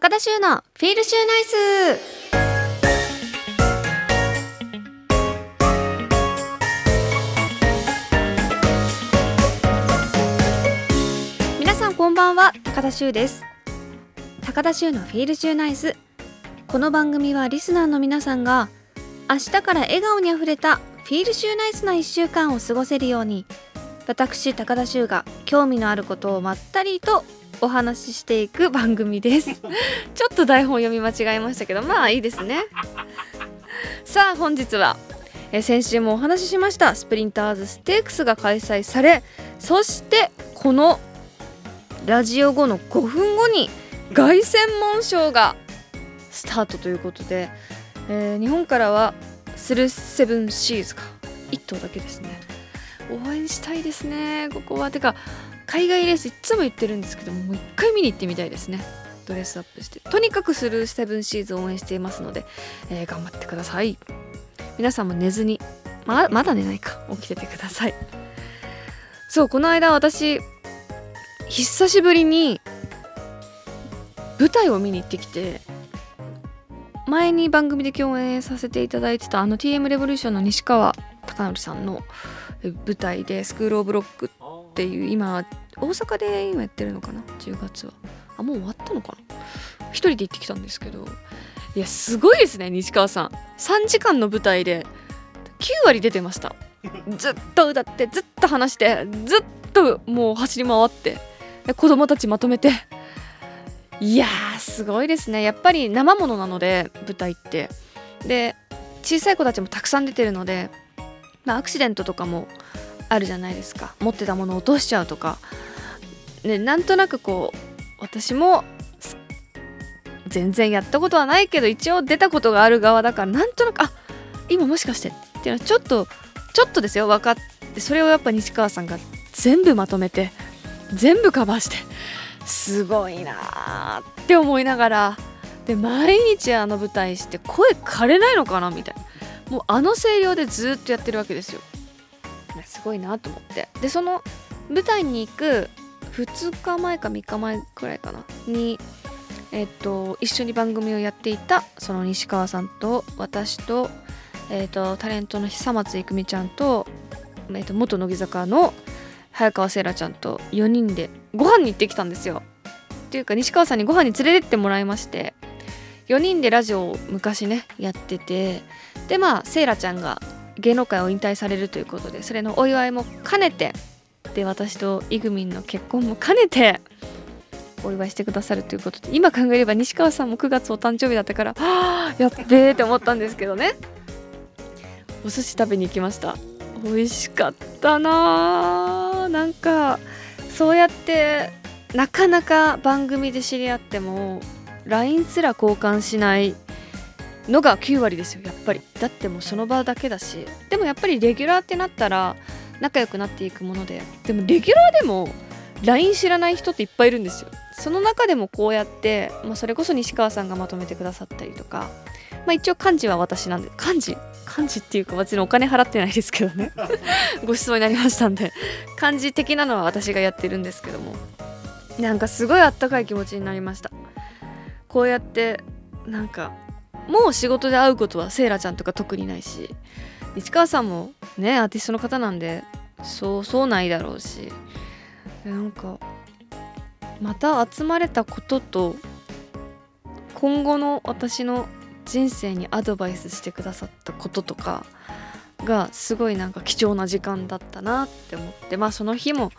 高田修のフィールシューナイス。皆さんこんばんは高田修です。高田修のフィールシューナイス。この番組はリスナーの皆さんが明日から笑顔にあふれたフィールシューナイスな1週間を過ごせるように私高田修が興味のあることをまったりとお話ししていく番組です。ちょっと台本読み間違えましたけどまあいいですね。さあ本日はえ先週もお話ししましたスプリンターズステークスが開催されそしてこのラジオ後の5分後に凱旋門賞がスタートということで、えー日本からはスルセブンシーズが1頭だけですね。応援したいですねここは。てか海外レースいっつも言ってるんですけどもう一回見に行ってみたいですね。ドレスアップして。とにかくスルーセブンシーズを応援していますので、えー頑張ってください。皆さんも寝ずにままだ寝ないか。起きててください。そうこの間私久しぶりに舞台を見に行ってきて前に番組で共演させていただいてたあの TM レボリューションの西川貴教さんの舞台で「スクール・オブ・ロック」っていう今大阪で今やってるのかな？10月は。あもう終わったのかな？一人で行ってきたんですけど。いやすごいですね西川さん。3時間の舞台で。9割出てました。ずっと歌ってずっと話してずっともう走り回って子供たちまとめて。いやーすごいですね。やっぱり生ものなので舞台って。で小さい子たちもたくさん出てるので、まあ、アクシデントとかもあるじゃないですか。持ってたものを落としちゃうとか、ね、なんとなくこう私も全然やったことはないけど一応出たことがある側だからなんとなくあ今もしかしてっていうのはちょっとちょっとですよ分かってそれをやっぱ西川さんが全部まとめて全部カバーしてすごいなーって思いながらで毎日あの舞台して声枯れないのかなみたいな。もうあの声量でずっとやってるわけですよ。ねすごいなと思ってでその舞台に行く2日前か3日前くらいかなにえっと一緒に番組をやっていたその西川さんと私と,、えっとタレントの久松郁美ちゃんと,、えっと元乃木坂の早川せいらちゃんと4人でご飯に行ってきたんですよ。っていうか西川さんにご飯に連れてってもらいまして4人でラジオを昔ねやっててでまあせいらちゃんが芸能界を引退されるということでそれのお祝いも兼ねてで私とイグミンの結婚も兼ねてお祝いしてくださるということで今考えれば西川さんも9月お誕生日だったからあ やっべーって思ったんですけどね。お寿司食べに行きました。美味しかったなあなんかそうやってなかなか番組で知り合っても LINE すら交換しないのが9割ですよやっぱり。だってもうその場だけだし。でもやっぱりレギュラーってなったら仲良くなっていくものででもレギュラーでも LINE 知らない人っていっぱいいるんですよ。その中でもこうやって、まあ、それこそ西川さんがまとめてくださったりとか、まあ、一応漢字は私なんで漢字漢字っていうか別にお金払ってないですけどね。ご馳走になりましたんで。漢字的なのは私がやってるんですけども。なんかすごいあったかい気持ちになりました。こうやってなんかもう仕事で会うことはセイラちゃんとか特にないし市川さんもねアーティストの方なんでそうそうないだろうしなんかまた集まれたことと今後の私の人生にアドバイスしてくださったこととかがすごいなんか貴重な時間だったなって思ってまあその日も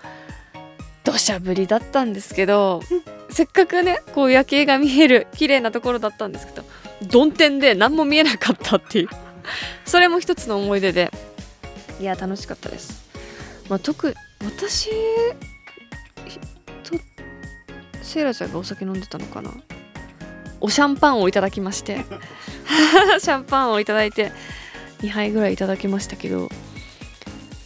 土砂降りだったんですけどせっかくねこう夜景が見える綺麗なところだったんですけど曇天で何も見えなかったっていう。それも一つの思い出で。いや楽しかったです、まあ、特私とセイラちゃんがお酒飲んでたのかな。おシャンパンをいただきまして。シャンパンをいただいて2杯ぐらいいただきましたけど。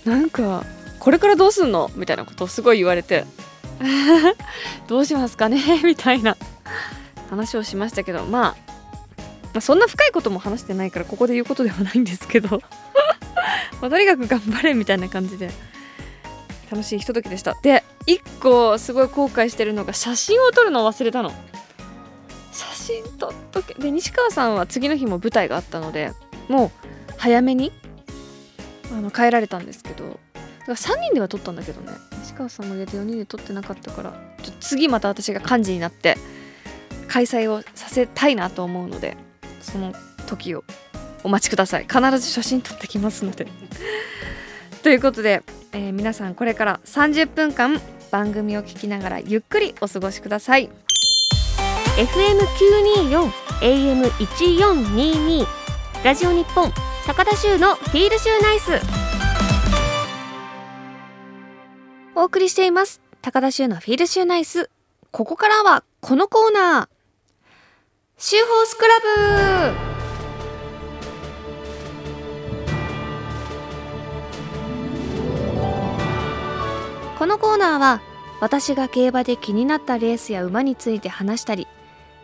なんかこれからどうすんの？みたいなことをすごい言われて。どうしますかね？みたいな話をしましたけど、まあ、まあそんな深いことも話してないからここで言うことではないんですけど。まとにかく頑張れみたいな感じで。楽しいひとときでした。で1個すごい後悔してるのが写真を撮るのを忘れたの。写真撮っとけ。で西川さんは次の日も舞台があったのでもう早めにあの帰られたんですけど。だから3人では撮ったんだけどね。西川さんも入れて4人で撮ってなかったからちょ次また私が幹事になって開催をさせたいなと思うので。その時をお待ちください。必ず写真撮ってきますので。ということで、えー、皆さんこれから30分間番組を聞きながらゆっくりお過ごしください。FM924 AM1422 ラジオ日本高田州のフィールシューナイス。お送りしています。高田州のフィールシューナイス。ここからはこのコーナーシューホースクラブ。このコーナーは私が競馬で気になったレースや馬について話したり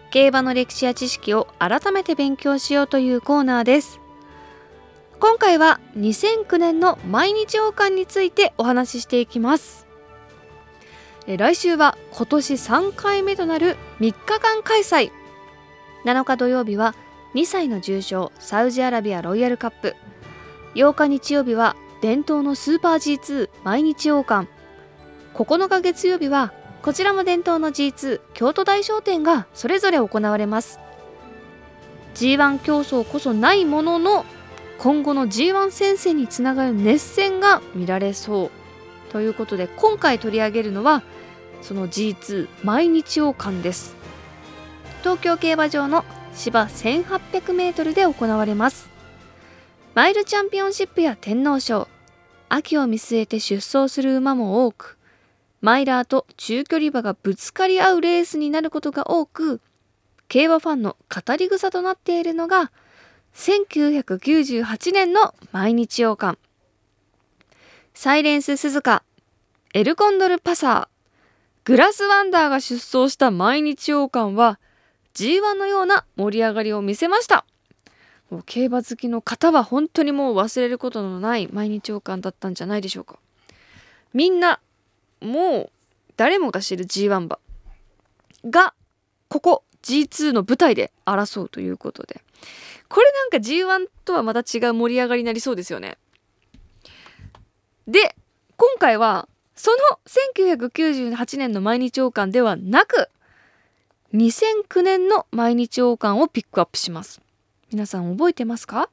競馬の歴史や知識を改めて勉強しようというコーナーです。今回は2009年の毎日王冠についてお話ししていきます。来週は今年3回目となる3日間開催。7日土曜日は2歳の重賞サウジアラビアロイヤルカップ。8日日曜日は伝統のスーパー G2 毎日王冠。9日月曜日はこちらも伝統の G2 京都大商店がそれぞれ行われます。G1 競争こそないものの今後の G1 戦線につながる熱戦が見られそう。ということで今回取り上げるのはその G2 毎日王冠です。東京競馬場の芝 1800m で行われます。マイルチャンピオンシップや天皇賞。秋を見据えて出走する馬も多くマイラーと中距離馬がぶつかり合うレースになることが多く競馬ファンの語り草となっているのが1998年の毎日王冠。サイレンス鈴鹿エルコンドルパサー。グラスワンダーが出走した毎日王冠は G1 のような盛り上がりを見せました。もう競馬好きの方は本当にもう忘れることのない毎日王冠だったんじゃないでしょうか。みんなもう誰もが知る G1 馬がここ G2 の舞台で争うということで。これなんか G1 とはまた違う盛り上がりになりそうですよね。で今回はその1998年の毎日王冠ではなく2009年の毎日王冠をピックアップします皆さん覚えてますか？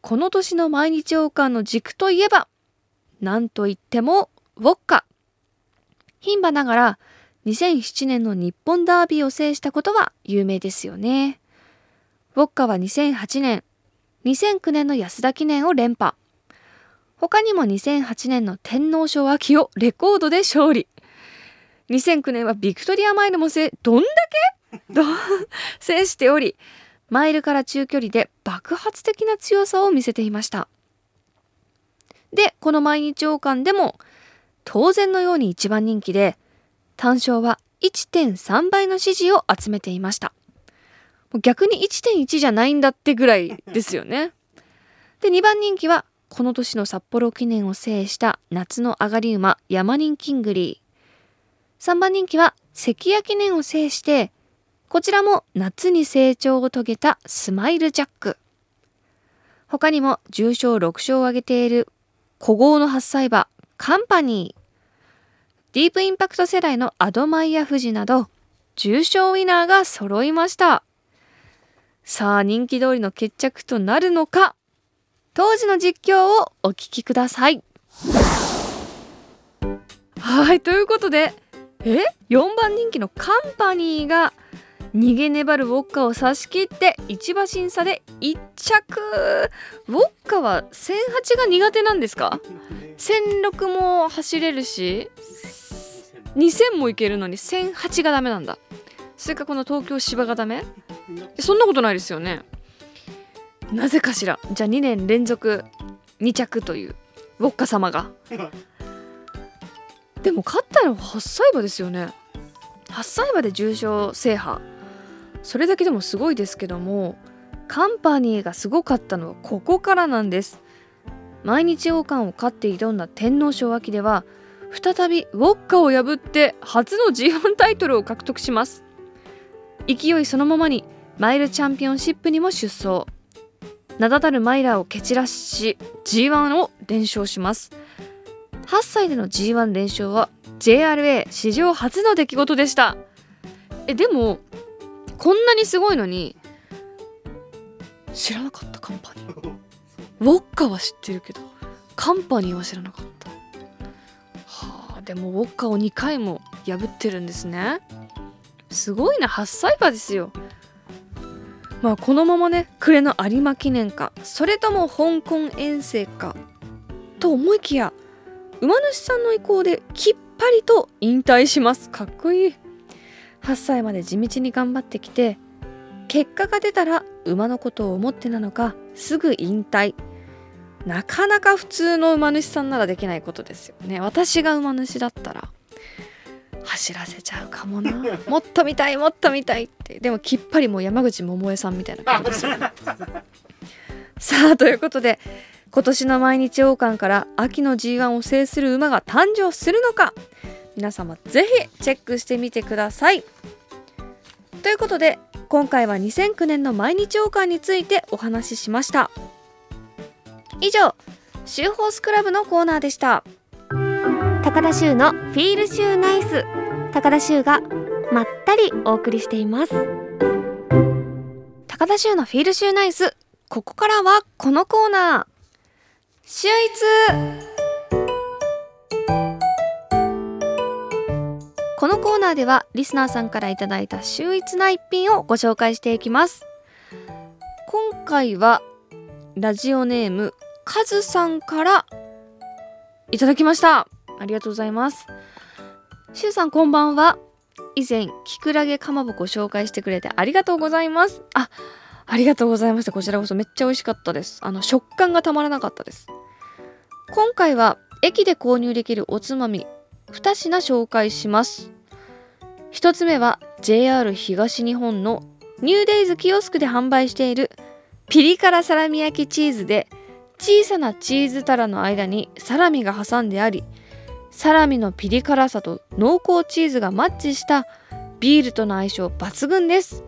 この年の毎日王冠の軸といえば何と言ってもウォッカ牝馬ながら2007年の日本ダービーを制したことは有名ですよね。ウォッカは2008年、2009年の安田記念を連覇。他にも2008年の天皇賞秋をレコードで勝利。2009年はビクトリアマイルも制、どんだけ？と制しており、マイルから中距離で爆発的な強さを見せていました。で、この毎日王冠でも当然のように一番人気で、単勝は1.3倍の支持を集めていました。逆に1.1じゃないんだってぐらいですよね。で、2番人気はこの年の札幌記念を制した夏の上がり馬ヤマニンキングリー。3番人気は関谷記念を制して、こちらも夏に成長を遂げたスマイルジャック。他にも重賞6勝を挙げている古豪の8歳馬カンパニー。ディープインパクト世代のアドマイヤ富士など、重賞ウィナーが揃いました。さあ、人気通りの決着となるのか当時の実況をお聞きください。はい、ということで、え ?4 番人気のカンパニーが逃げ粘るウォッカを差し切って一馬審査で1着。ウォッカは1008が苦手なんですか？1006も走れるし2000もいけるのに1008がダメなんだ。それかこの東京芝がダメ？そんなことないですよね。なぜかしら。じゃあ2年連続2着というウォッカ様が。でも勝ったのは8歳馬ですよね。8歳馬で重賞制覇。それだけでもすごいですけどもカンパニーがすごかったのはここからなんです。毎日王冠を勝って挑んだ天皇賞秋では再びウォッカを破って初の G1 タイトルを獲得します。勢いそのままにマイルチャンピオンシップにも出走。名だたるマイラーを蹴散らし G1 を連勝します。8歳での G1 連勝は JRA 史上初の出来事でした。えでもこんなにすごいのに知らなかったカンパニー。ウォッカは知ってるけどカンパニーは知らなかった。はあでもウォッカを2回も破ってるんですね。すごいな8歳馬ですよ。まあこのままね暮れの有馬記念かそれとも香港遠征かと思いきや馬主さんの意向できっぱりと引退します。かっこいい。8歳まで地道に頑張ってきて結果が出たら馬のことを思ってなのかすぐ引退。なかなか普通の馬主さんならできないことですよね。私が馬主だったら走らせちゃうかもな。もっと見たいもっと見たいって。でもきっぱりもう山口百恵さんみたいな感じですよねさあということで今年の毎日王冠から秋の G1 を制する馬が誕生するのか？皆様ぜひチェックしてみてください。ということで今回は2009年の毎日王冠についてお話ししました。以上シューホースクラブのコーナーでした。高田修のフィールシューナイス。高田修がまったりお送りしています。高田修のフィールシューナイスここからはこのコーナー秀逸このコーナーではリスナーさんからいただいた秀逸な一品をご紹介していきます。今回はラジオネームカズさんからいただきました。ありがとうございます。しゅうさんこんばんは。以前きくらげかまぼこ紹介してくれてありがとうございます。あありがとうございました。こちらこそ。めっちゃ美味しかったです。あの食感がたまらなかったです。今回は駅で購入できるおつまみ2品紹介します。1つ目は JR 東日本のニューデイズキオスクで販売しているピリ辛サラミ焼きチーズで小さなチーズタラの間にサラミが挟んでありサラミのピリ辛さと濃厚チーズがマッチしたビールとの相性抜群です。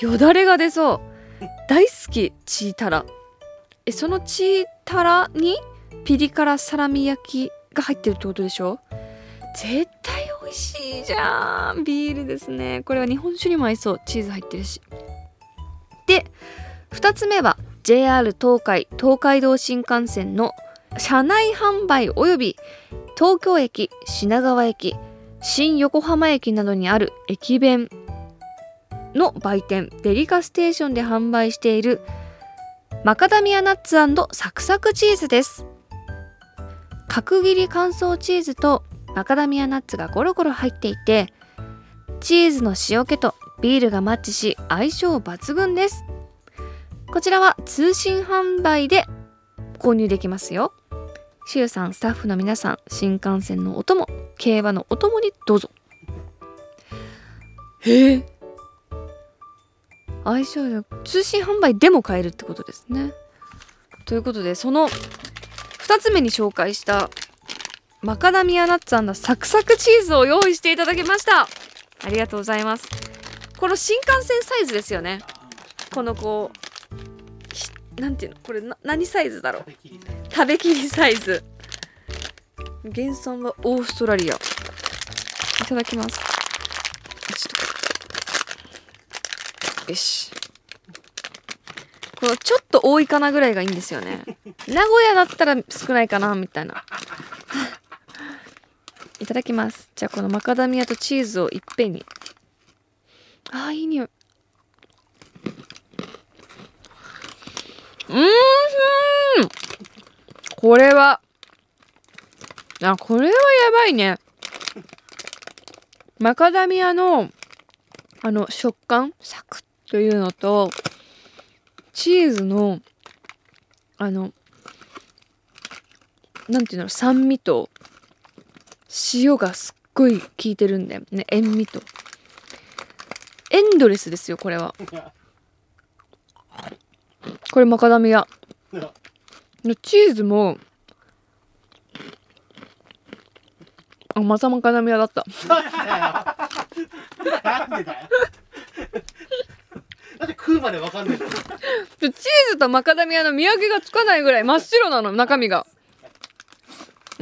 よだれが出そう。大好きチータラ。えそのチータラにピリ辛サラミ焼きが入ってるってことでしょ？絶対美味しいじゃん。ビールですね。これは日本酒にも合いそう。チーズ入ってるし。で2つ目は JR 東海東海道新幹線の車内販売及び東京駅品川駅新横浜駅などにある駅弁。の売店デリカステーションで販売しているマカダミアナッツサクサクチーズです。角切り乾燥チーズとマカダミアナッツがゴロゴロ入っていてチーズの塩気とビールがマッチし相性抜群です。こちらは通信販売で購入できますよ。シュウさんスタッフの皆さん新幹線のお供競馬のお供にどうぞ。へえ相性で通信販売でも買えるってことですね。ということでその2つ目に紹介したマカダミアナッツサクサクチーズを用意していただきました。ありがとうございます。この新幹線サイズですよね。このこうなんていうの？これ何サイズだろう？食べきりサイズ。原産はオーストラリア。いただきます。よし。このちょっと多いかなぐらいがいいんですよね。名古屋だったら少ないかなみたいな。いただきます。じゃあこのマカダミアとチーズをいっぺんに。あーいい匂い。うん。これは。あこれはやばいね。マカダミアのあの食感？サクッというのとチーズのあのなんていうの酸味と塩がすっごい効いてるんだよね。塩味と。エンドレスですよこれは。これマカダミアチーズもあまたマカダミアだった なんで食うまでわかんないのチーズとマカダミアの見分けがつかないぐらい真っ白なの中身が。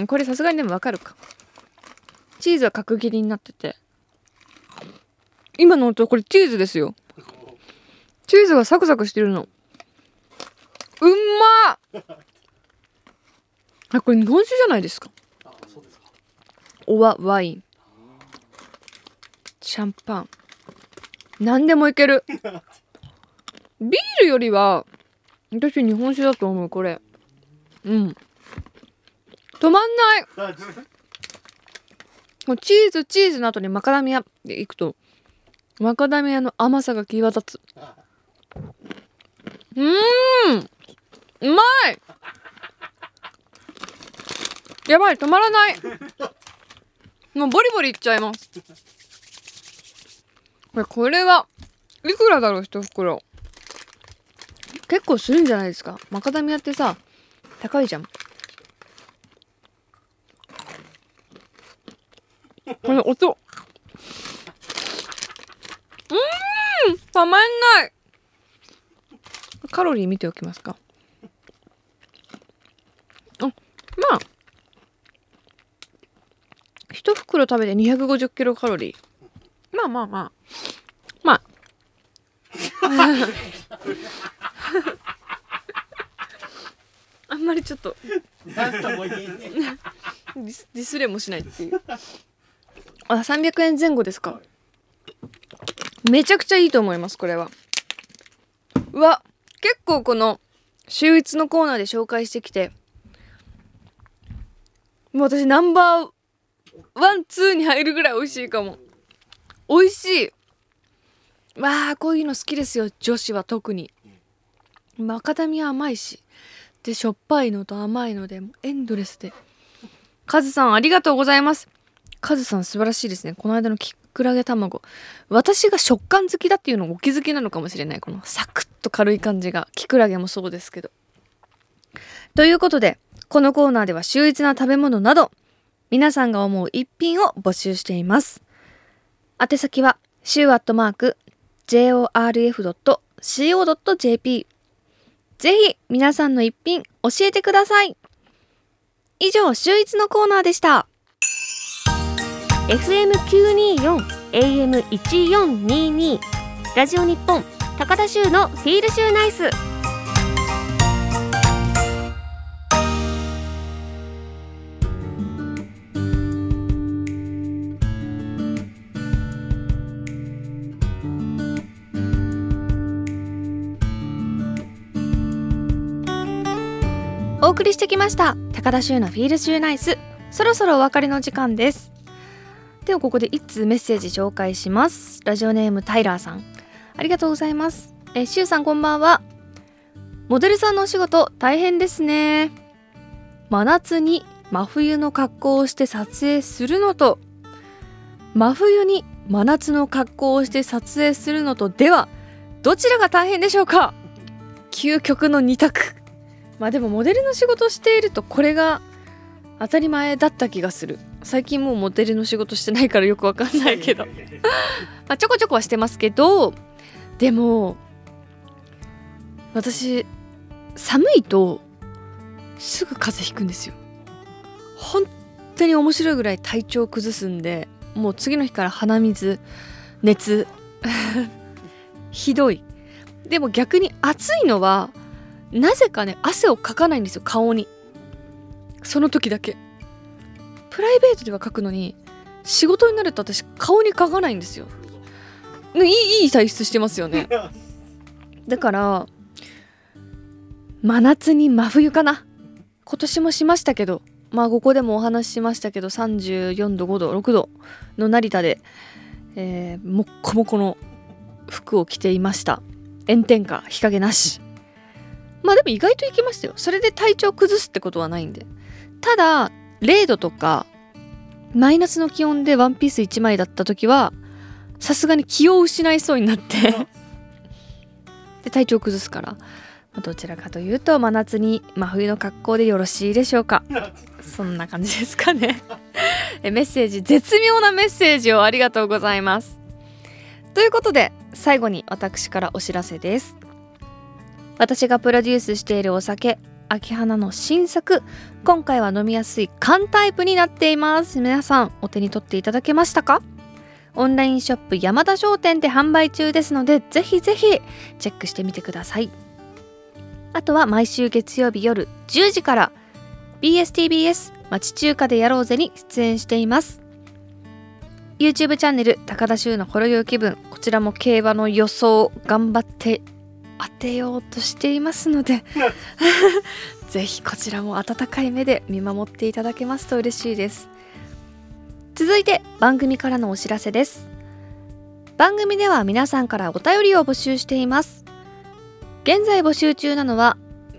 これさすがにでもわかるか。チーズは角切りになってて。今の音これチーズですよ。チーズがサクサクしてるの。うんまっ！あこれ日本酒じゃないですか。おわワイン。シャンパン。何でもいけるビールよりは私日本酒だと思うこれ。うん。止まんない。あ もうチーズチーズの後にマカダミアでいくとマカダミアの甘さが際立つ。うーん。うまい。やばい止まらない。もうボリボリいっちゃいます。これこれはいくらだろう一袋結構するんじゃないですか。マカダミアってさ高いじゃん。この音。うんたまんない。カロリー見ておきますか。あまあ。一袋食べて250キロカロリー。まあまあまあ。まあ。あんまりちょっと。なんとも言えねディスディスレもしないっていう。あ300円前後ですか。めちゃくちゃいいと思いますこれは。うわ結構この週一のコーナーで紹介してきて。もう私ナンバーワンツーに入るぐらい美味しいかも。美味しい。わあこういうの好きですよ女子は特にマカダミア甘いしでしょっぱいのと甘いのでエンドレスで。カズさんありがとうございます。カズさん素晴らしいですね。この間のきくらげ卵。私が食感好きだっていうのをお気づきなのかもしれない。このサクッと軽い感じがきくらげもそうですけど。ということでこのコーナーでは秀逸な食べ物など皆さんが思う一品を募集しています。宛先は週アットマーク jorf.co.jp ぜひ皆さんの一品教えてください。以上週一のコーナーでした。FM924 AM1422 ラジオ日本高田州のフィールシューナイス。送りしてきました。高田修のフィールシューナイス。そろそろお別れの時間です。ではここで一通メッセージ紹介します。ラジオネームタイラーさん。ありがとうございます。えシュウさんこんばんは。モデルさんのお仕事大変ですね。真夏に真冬の格好をして撮影するのと。真冬に真夏の格好をして撮影するのとではどちらが大変でしょうか？究極の二択。まあでもモデルの仕事をしているとこれが当たり前だった気がする。最近もうモデルの仕事してないからよくわかんないけど。まあちょこちょこはしてますけどでも私寒いとすぐ風邪ひくんですよ。本当に面白いぐらい体調崩すんでもう次の日から鼻水熱 ひどい。でも逆に暑いのはなぜかね汗をかかないんですよ顔に。その時だけ。プライベートではかくのに仕事になると私顔にかかないんですよ。いいいい体質してますよね。だから真夏に真冬かな。今年もしましたけどまあここでもお話ししましたけど34度5度6度の成田で、えー、もっこもこの服を着ていました。炎天下日陰なしまあでも意外といけましたよ。それで体調崩すってことはないんで。ただ0度とかマイナスの気温でワンピース1枚だった時はさすがに気を失いそうになって。で体調崩すから。どちらかというと真夏に真冬の格好でよろしいでしょうか。そんな感じですかね。えメッセージ絶妙なメッセージをありがとうございます。ということで最後に私からお知らせです私がプロデュースしているお酒秋花の新作今回は飲みやすい缶タイプになっています。皆さんお手に取っていただけましたか？オンラインショップ山田商店で販売中ですのでぜひぜひチェックしてみてください。あとは毎週月曜日夜10時から BSTBS 町中華でやろうぜに出演しています。YouTube チャンネル高田修のほろ酔い気分こちらも競馬の予想頑張って当てようとしていますので ぜひこちらも温かい目で見守っていただけますと嬉しいです。続いて番組からのお知らせです。番組では皆さんからお便りを募集しています。現在募集中なのは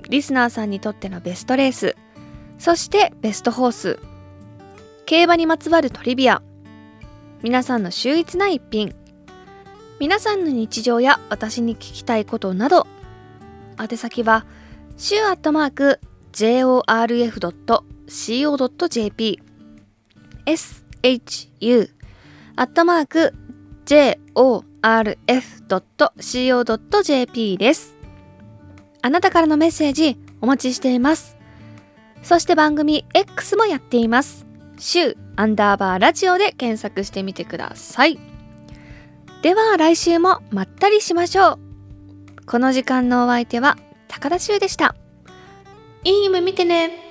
リスナーさんにとってのベストレースそしてベストホース競馬にまつわるトリビア皆さんの秀逸な一品皆さんの日常や私に聞きたいことなど宛先は週アットマーク jorf.co.jp shu アットマーク jorf.co.jp です。あなたからのメッセージお待ちしています。そして番組 X もやっています。週アンダーバーラジオで検索してみてください。では来週もまったりしましょう。この時間のお相手は高田修でした。いい夢見てね。